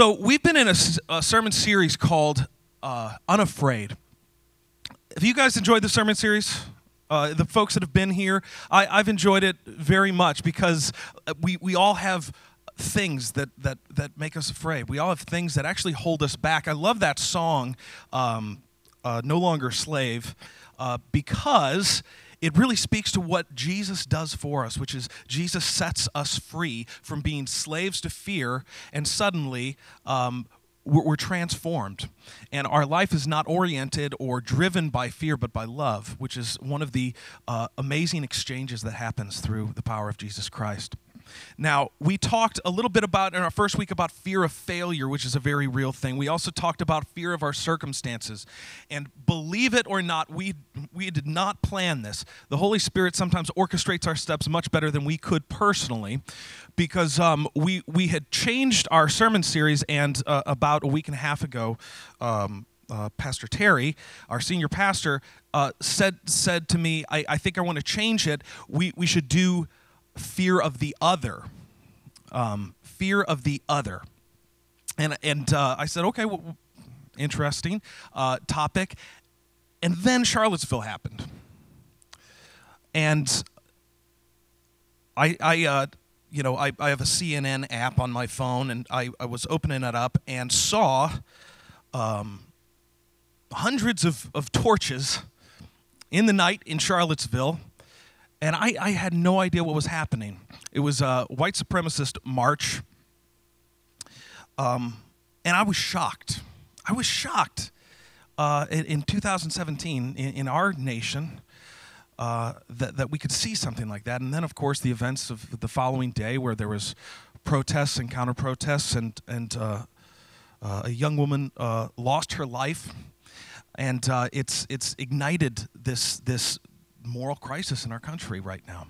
So, we've been in a sermon series called uh, Unafraid. Have you guys enjoyed the sermon series? Uh, the folks that have been here, I, I've enjoyed it very much because uh, we, we all have things that, that, that make us afraid. We all have things that actually hold us back. I love that song, um, uh, No Longer Slave, uh, because it really speaks to what Jesus does for us, which is Jesus sets us free from being slaves to fear, and suddenly um, we're, transformed. And our life is not oriented or driven by fear, but by love, which is one of the uh, amazing exchanges that happens through the power of Jesus Christ. Now, we talked a little bit about in our first week about fear of failure, which is a very real thing. We also talked about fear of our circumstances. And believe it or not, we, we did not plan this. The Holy Spirit sometimes orchestrates our steps much better than we could personally because um, we, we had changed our sermon series, and uh, about a week and a half ago, um, uh, Pastor Terry, our senior pastor, uh, said said to me, I, I think I want to change it. We, we should do fear of the other. Um, fear of the other. And, and uh, I said, okay, well, interesting uh, topic. And then Charlottesville happened. And I, I uh, you know, I, I have a CNN app on my phone, and I, I was opening it up and saw um, hundreds of, of torches in the night in Charlottesville and I, I had no idea what was happening. It was a white supremacist march, um, and I was shocked. I was shocked uh, in, in 2017 in, in our nation uh, that, that we could see something like that. And then, of course, the events of the following day where there was protests and counter protests, and, and uh, uh, a young woman uh, lost her life. And uh, it's, it's ignited this, this moral crisis in our country right now.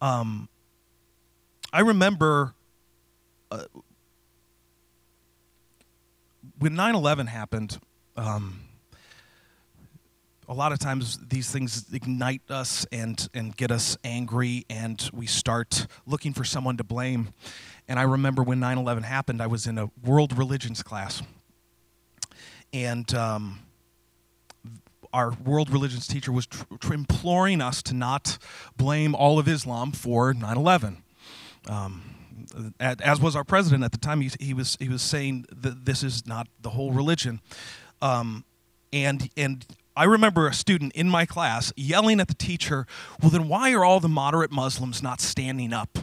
Um, I remember uh, when 9 11 happened, um, a lot of times these things ignite us and, and get us angry, and we start looking for someone to blame. And I remember when 9 11 happened, I was in a world religions class. And um, our world religions teacher was tr- tr- imploring us to not blame all of Islam for 9 11. Um, as was our president at the time, he, he, was, he was saying that this is not the whole religion. Um, and, and I remember a student in my class yelling at the teacher, Well, then why are all the moderate Muslims not standing up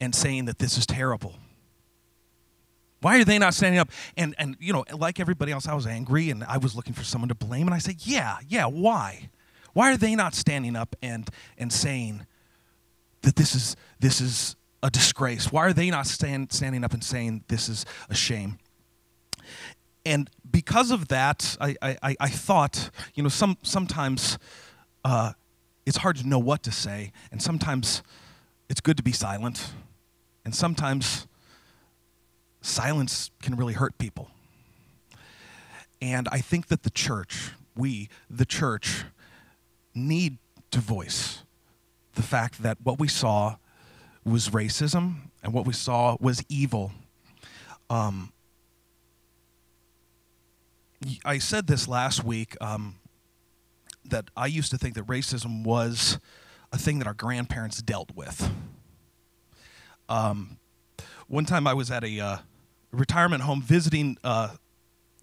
and saying that this is terrible? Why are they not standing up? And, and, you know, like everybody else, I was angry and I was looking for someone to blame. And I said, yeah, yeah, why? Why are they not standing up and, and saying that this is, this is a disgrace? Why are they not stand, standing up and saying this is a shame? And because of that, I, I, I thought, you know, some, sometimes uh, it's hard to know what to say, and sometimes it's good to be silent, and sometimes silence can really hurt people. And I think that the church, we, the church, need to voice the fact that what we saw was racism and what we saw was evil. Um, I said this last week um, that I used to think that racism was a thing that our grandparents dealt with. Um, one time I was at a uh, retirement home visiting uh,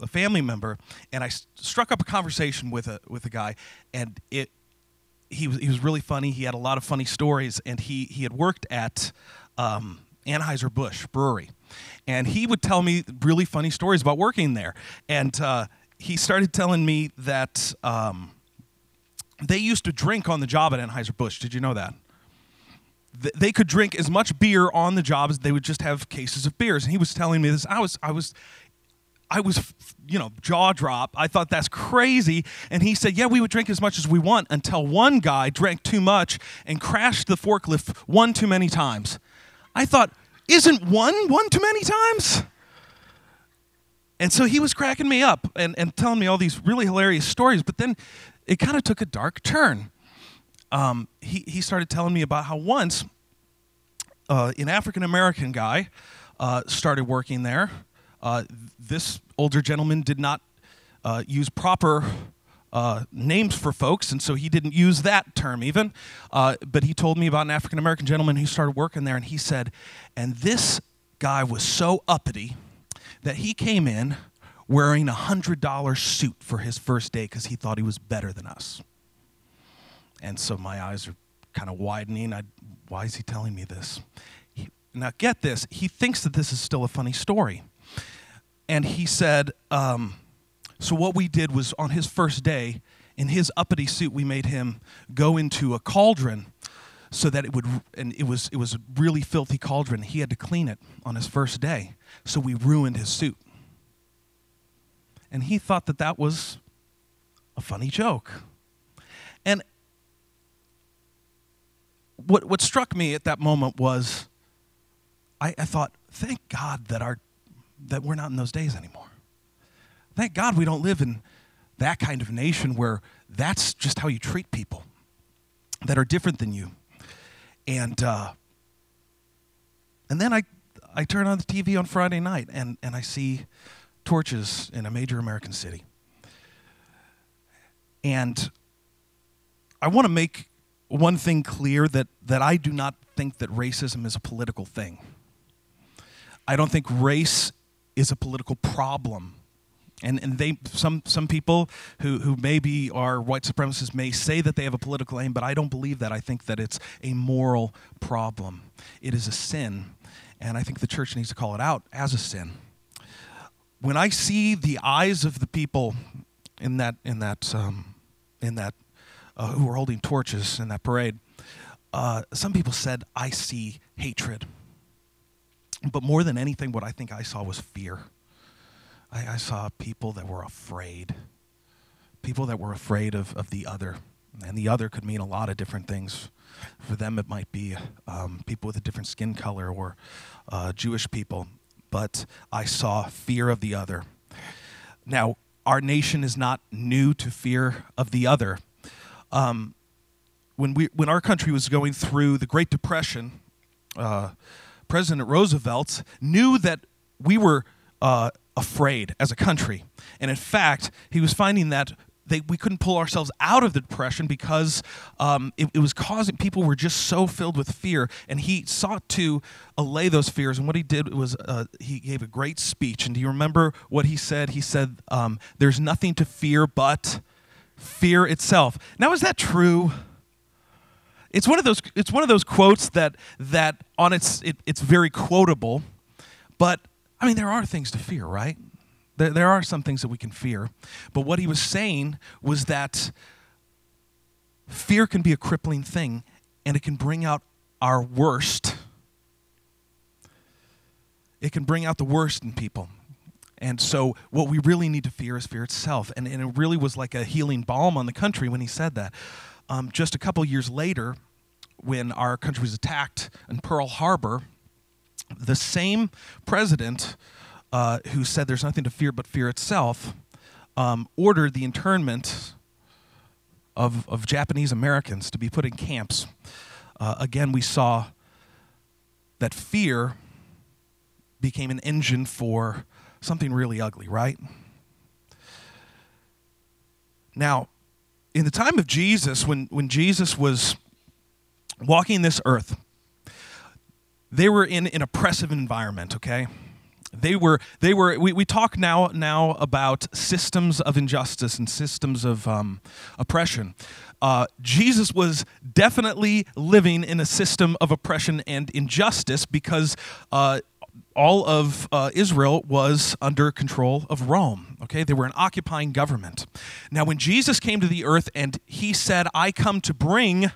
a family member, and I struck up a conversation with a with a guy, and it he was he was really funny. He had a lot of funny stories, and he he had worked at um, Anheuser Busch Brewery, and he would tell me really funny stories about working there. And uh, he started telling me that um, they used to drink on the job at Anheuser Busch. Did you know that? Th- they could drink as much beer on the job as they would just have cases of beers. And he was telling me this. I was, I was, I was, you know, jaw drop. I thought that's crazy. And he said, yeah, we would drink as much as we want until one guy drank too much and crashed the forklift one too many times. I thought, isn't one one too many times? And so he was cracking me up and, and telling me all these really hilarious stories. But then it kind of took a dark turn um, he, he started telling me about how once uh, an African American guy uh, started working there. Uh, this older gentleman did not uh, use proper uh, names for folks, and so he didn't use that term even. Uh, but he told me about an African American gentleman who started working there, and he said, and this guy was so uppity that he came in wearing a $100 suit for his first day because he thought he was better than us. And so my eyes are kind of widening. I, why is he telling me this? He, now, get this. He thinks that this is still a funny story. And he said, um, so what we did was on his first day, in his uppity suit, we made him go into a cauldron so that it would and it was it was a really filthy cauldron. He had to clean it on his first day. So we ruined his suit. And he thought that that was a funny joke. And what what struck me at that moment was I, I thought, thank God that our that we're not in those days anymore. Thank God we don't live in that kind of nation where that's just how you treat people that are different than you. And uh, and then I I turn on the TV on Friday night and, and I see torches in a major American city. And I want to make one thing clear that, that I do not think that racism is a political thing. I don't think race is a political problem and, and they, some, some people who, who maybe are white supremacists may say that they have a political aim, but I don't believe that. I think that it's a moral problem. It is a sin, and I think the church needs to call it out as a sin. When I see the eyes of the people in that, in that, um, in that uh, who were holding torches in that parade, uh, some people said, I see hatred. But more than anything, what I think I saw was fear. I, I saw people that were afraid, people that were afraid of, of the other. And the other could mean a lot of different things. For them, it might be um, people with a different skin color or uh, Jewish people. But I saw fear of the other. Now, our nation is not new to fear of the other. Um, when, we, when our country was going through the Great Depression, uh, President Roosevelt knew that we were uh, afraid as a country. And in fact, he was finding that they, we couldn't pull ourselves out of the depression because um, it, it, was causing people were just so filled with fear. And he sought to allay those fears. And what he did was uh, he gave a great speech. And do you remember what he said? He said um, there's nothing to fear but fear itself now is that true it's one of those it's one of those quotes that that on its it, it's very quotable but I mean, there are things to fear, right? There, there are some things that we can fear. But what he was saying was that fear can be a crippling thing and it can bring out our worst. It can bring out the worst in people. And so, what we really need to fear is fear itself. And, and it really was like a healing balm on the country when he said that. Um, just a couple years later, when our country was attacked in Pearl Harbor, the same president uh, who said there's nothing to fear but fear itself um, ordered the internment of, of Japanese Americans to be put in camps. Uh, again, we saw that fear became an engine for something really ugly, right? Now, in the time of Jesus, when, when Jesus was walking this earth, they were in an oppressive environment, okay? They were, they were we, we talk now, now about systems of injustice and systems of um, oppression. Uh, Jesus was definitely living in a system of oppression and injustice because uh, all of uh, Israel was under control of Rome. Okay, they were an occupying government. Now, when Jesus came to the earth and he said, I come to bring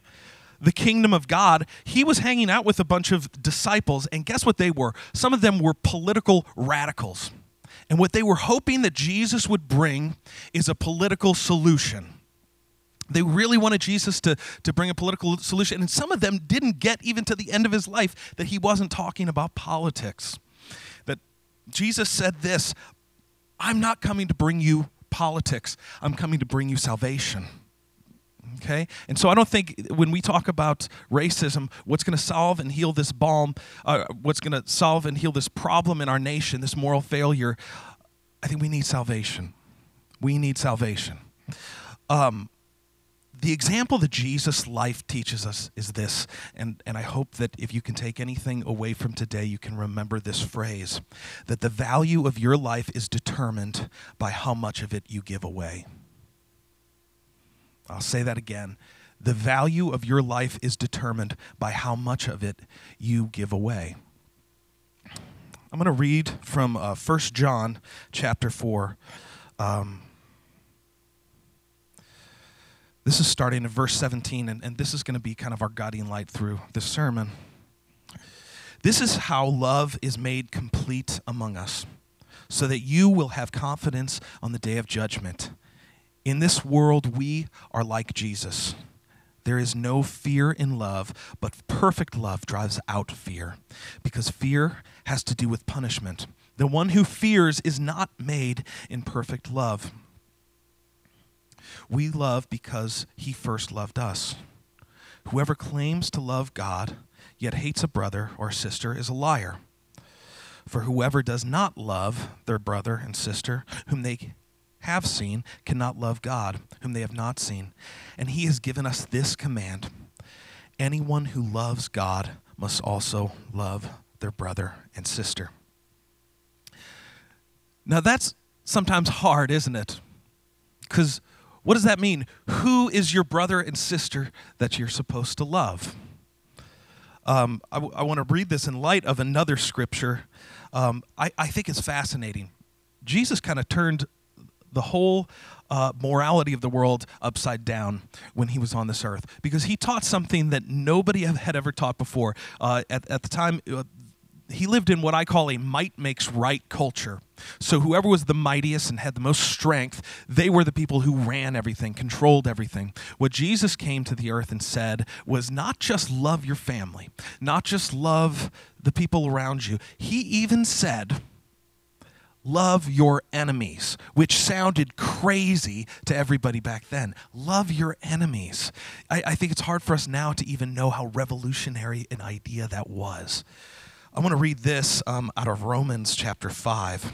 the kingdom of God, he was hanging out with a bunch of disciples, and guess what they were? Some of them were political radicals. And what they were hoping that Jesus would bring is a political solution. They really wanted Jesus to, to bring a political solution. And some of them didn't get even to the end of his life that he wasn't talking about politics. Jesus said this I'm not coming to bring you politics, I'm coming to bring you salvation. Okay? And so I don't think when we talk about racism, what's going to solve and heal this balm, uh, what's going to solve and heal this problem in our nation, this moral failure, I think we need salvation. We need salvation. Um, the example that Jesus' life teaches us is this, and, and I hope that if you can take anything away from today, you can remember this phrase that the value of your life is determined by how much of it you give away. I'll say that again. The value of your life is determined by how much of it you give away. I'm going to read from uh, 1 John chapter 4. Um, this is starting in verse 17, and, and this is going to be kind of our guiding light through this sermon. This is how love is made complete among us, so that you will have confidence on the day of judgment. In this world, we are like Jesus. There is no fear in love, but perfect love drives out fear, because fear has to do with punishment. The one who fears is not made in perfect love. We love because he first loved us. Whoever claims to love God, yet hates a brother or sister, is a liar. For whoever does not love their brother and sister, whom they have seen cannot love God, whom they have not seen. And he has given us this command anyone who loves God must also love their brother and sister. Now, that's sometimes hard, isn't it? Because what does that mean? Who is your brother and sister that you're supposed to love? Um, I, w- I want to read this in light of another scripture. Um, I, I think it's fascinating. Jesus kind of turned the whole uh, morality of the world upside down when he was on this earth because he taught something that nobody had ever taught before. Uh, at, at the time, uh, he lived in what I call a might makes right culture. So whoever was the mightiest and had the most strength, they were the people who ran everything, controlled everything. What Jesus came to the earth and said was not just love your family, not just love the people around you. He even said, love your enemies, which sounded crazy to everybody back then. Love your enemies. I, I, think it's hard for us now to even know how revolutionary an idea that was. I want to read this um, out of Romans chapter 5.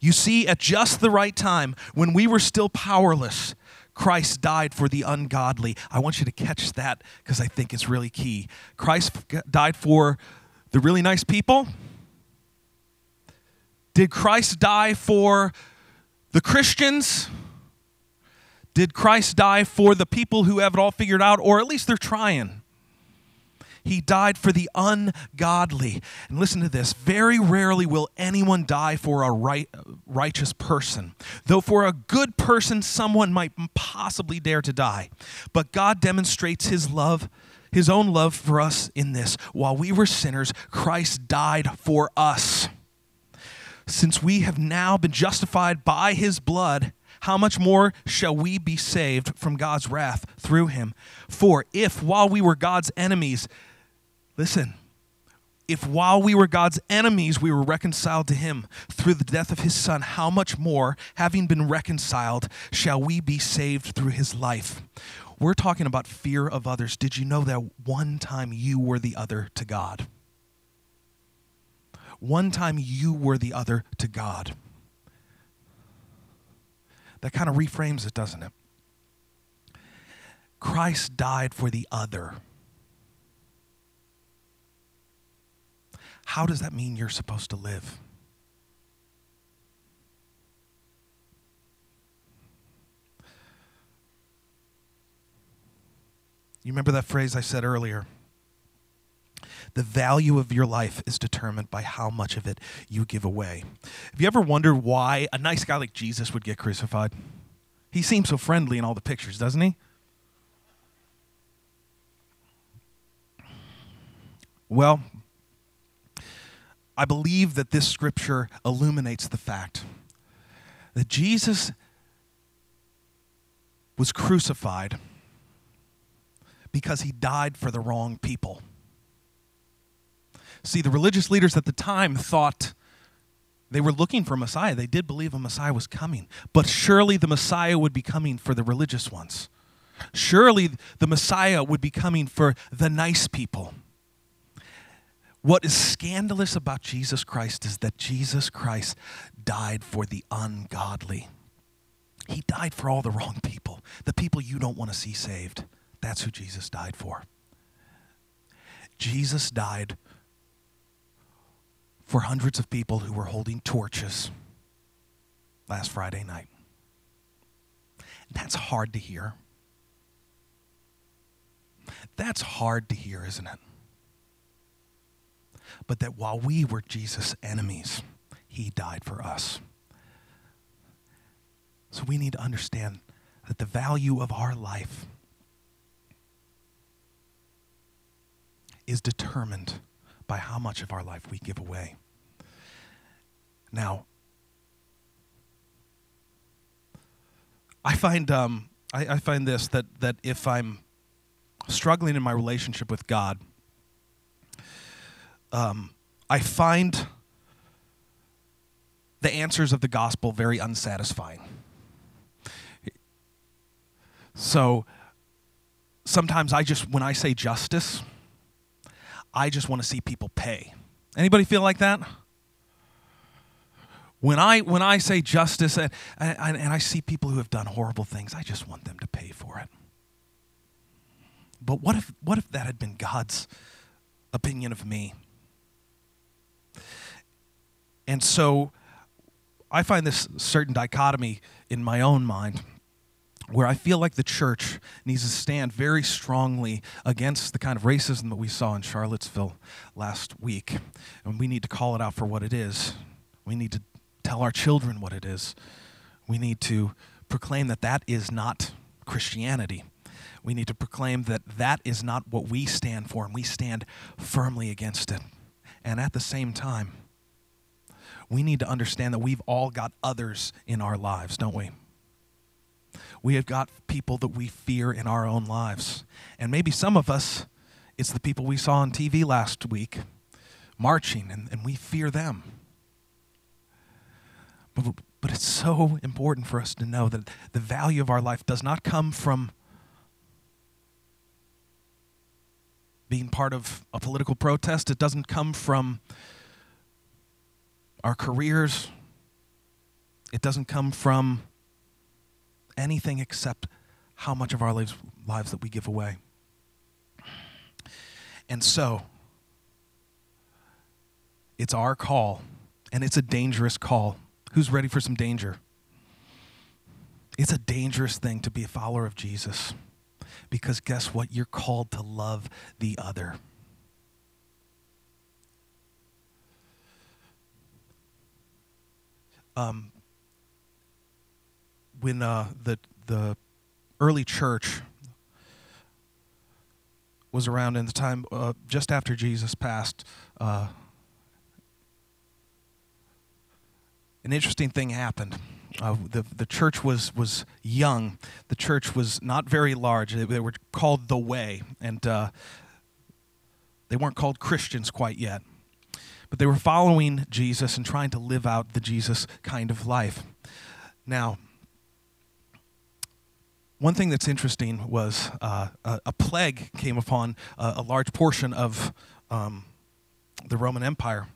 You see, at just the right time, when we were still powerless, Christ died for the ungodly. I want you to catch that because I think it's really key. Christ died for the really nice people did Christ die for the Christians? Did Christ die for the people who have it all figured out, or at least they're trying? He died for the ungodly. And listen to this very rarely will anyone die for a right, righteous person, though for a good person, someone might possibly dare to die. But God demonstrates his love, his own love for us in this. While we were sinners, Christ died for us since we have now been justified by his blood, how much more shall we be saved from God's wrath through him? For if while we were God's enemies, listen, if while we were God's enemies, we were reconciled to him through the death of his son, how much more, having been reconciled, shall we be saved through his life? We're talking about fear of others. Did you know that one time you were the other to God? One time you were the other to God. That kind of reframes it, doesn't it? Christ died for the other. How does that mean you're supposed to live? You remember that phrase I said earlier? The value of your life is determined by how much of it you give away. Have you ever wondered why a nice guy like Jesus would get crucified? He seems so friendly in all the pictures, doesn't he? Well, I believe that this scripture illuminates the fact that Jesus was crucified because he died for the wrong people. See, the religious leaders at the time thought they were looking for a Messiah. They did believe a Messiah was coming, but surely the Messiah would be coming for the religious ones. Surely the Messiah would be coming for the nice people. What is scandalous about Jesus Christ is that Jesus Christ died for the ungodly. He died for all the wrong people, the people you don't want to see saved. That's who Jesus died for. Jesus died for hundreds of people who were holding torches last Friday night. That's hard to hear. That's hard to hear, isn't it? But that while we were Jesus' enemies, he died for us. So we need to understand that the value of our life is determined by how much of our life we give away. Now, I find um, I, I find this that that if I'm struggling in my relationship with God, um, I find the answers of the gospel very unsatisfying. So sometimes I just, when I say justice, I just want to see people pay. Anybody feel like that? When I when I say justice and, and, and I see people who have done horrible things, I just want them to pay for it. But what if what if that had been God's opinion of me? And so I find this certain dichotomy in my own mind where I feel like the church needs to stand very strongly against the kind of racism that we saw in Charlottesville last week. And we need to call it out for what it is. We need to tell our children what it is. We need to proclaim that that is not Christianity. We need to proclaim that that is not what we stand for, and we stand firmly against it. And at the same time, we need to understand that we've all got others in our lives, don't we? We have got people that we fear in our own lives. And maybe some of us, it's the people we saw on TV last week marching, and, and we fear them. But, but it's so important for us to know that the value of our life does not come from being part of a political protest, it doesn't come from our careers. It doesn't come from anything except how much of our lives, lives that we give away. And so, it's our call, and it's a dangerous call. Who's ready for some danger? It's a dangerous thing to be a follower of Jesus because guess what? You're called to love the other. um, when uh, the the early church was around in the time uh, just after Jesus passed, uh, an interesting thing happened. Uh, the the church was was young. The church was not very large. They, they were called the Way, and uh, they weren't called Christians quite yet but they were following Jesus and trying to live out the Jesus kind of life. Now, one thing that's interesting was uh, a, a, plague came upon a, a large portion of um, the Roman Empire.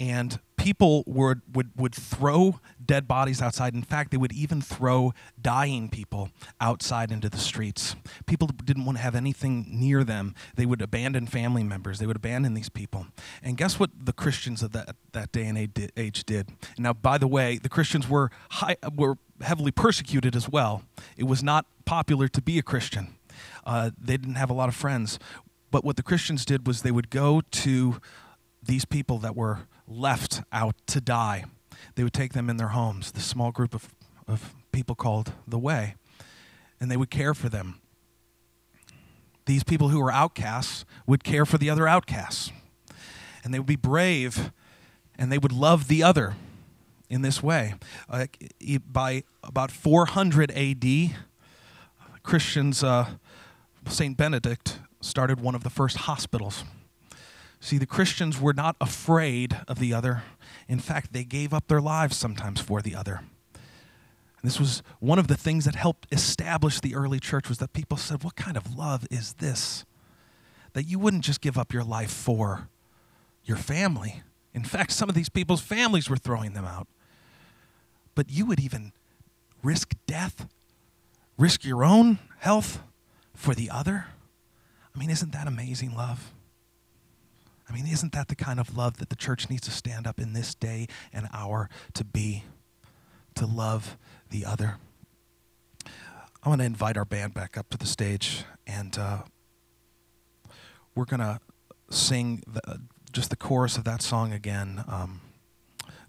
And people would, would, would throw dead bodies outside. In fact, they would even throw dying people outside into the streets. People didn't want to have anything near them. They would abandon family members, they would abandon these people. And guess what the Christians of that, that day and age did? Now, by the way, the Christians were, high, were heavily persecuted as well. It was not popular to be a Christian, uh, they didn't have a lot of friends. But what the Christians did was they would go to these people that were left out to die. They would take them in their homes, the small group of, of people called the Way, and they would care for them. These people who were outcasts would care for the other outcasts. And they would be brave and they would love the other in this way. Uh, by about 400 AD, Christians, uh, St. Benedict started one of the first hospitals See, the Christians were not afraid of the other. In fact, they gave up their lives sometimes for the other. And this was one of the things that helped establish the early church was that people said, "What kind of love is this? That you wouldn't just give up your life for your family. In fact, some of these people's families were throwing them out. But you would even risk death, risk your own health for the other. I mean, isn't that amazing love? I mean, isn't that the kind of love that the church needs to stand up in this day and hour to be? To love the other. I want to invite our band back up to the stage, and uh, we're going to sing the, just the chorus of that song again um,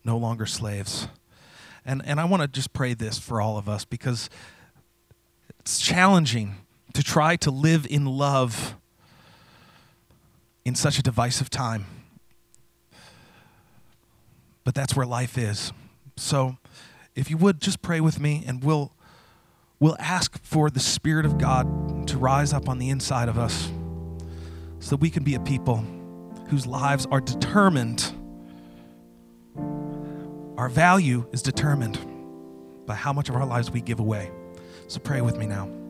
No Longer Slaves. And, and I want to just pray this for all of us because it's challenging to try to live in love in such a divisive time. But that's where life is. So if you would just pray with me and we'll we'll ask for the spirit of God to rise up on the inside of us so that we can be a people whose lives are determined our value is determined by how much of our lives we give away. So pray with me now.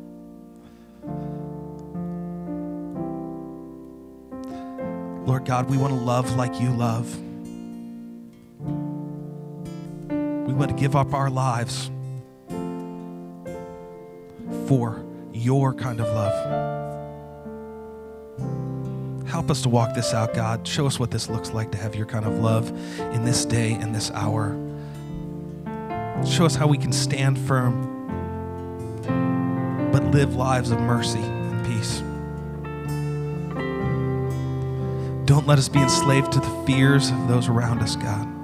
Lord God, we want to love like you love. We want to give up our lives for your kind of love. Help us to walk this out, God. Show us what this looks like to have your kind of love in this day and this hour. Show us how we can stand firm, but live lives of mercy and peace. Don't let us be enslaved to the fears of those around us, God.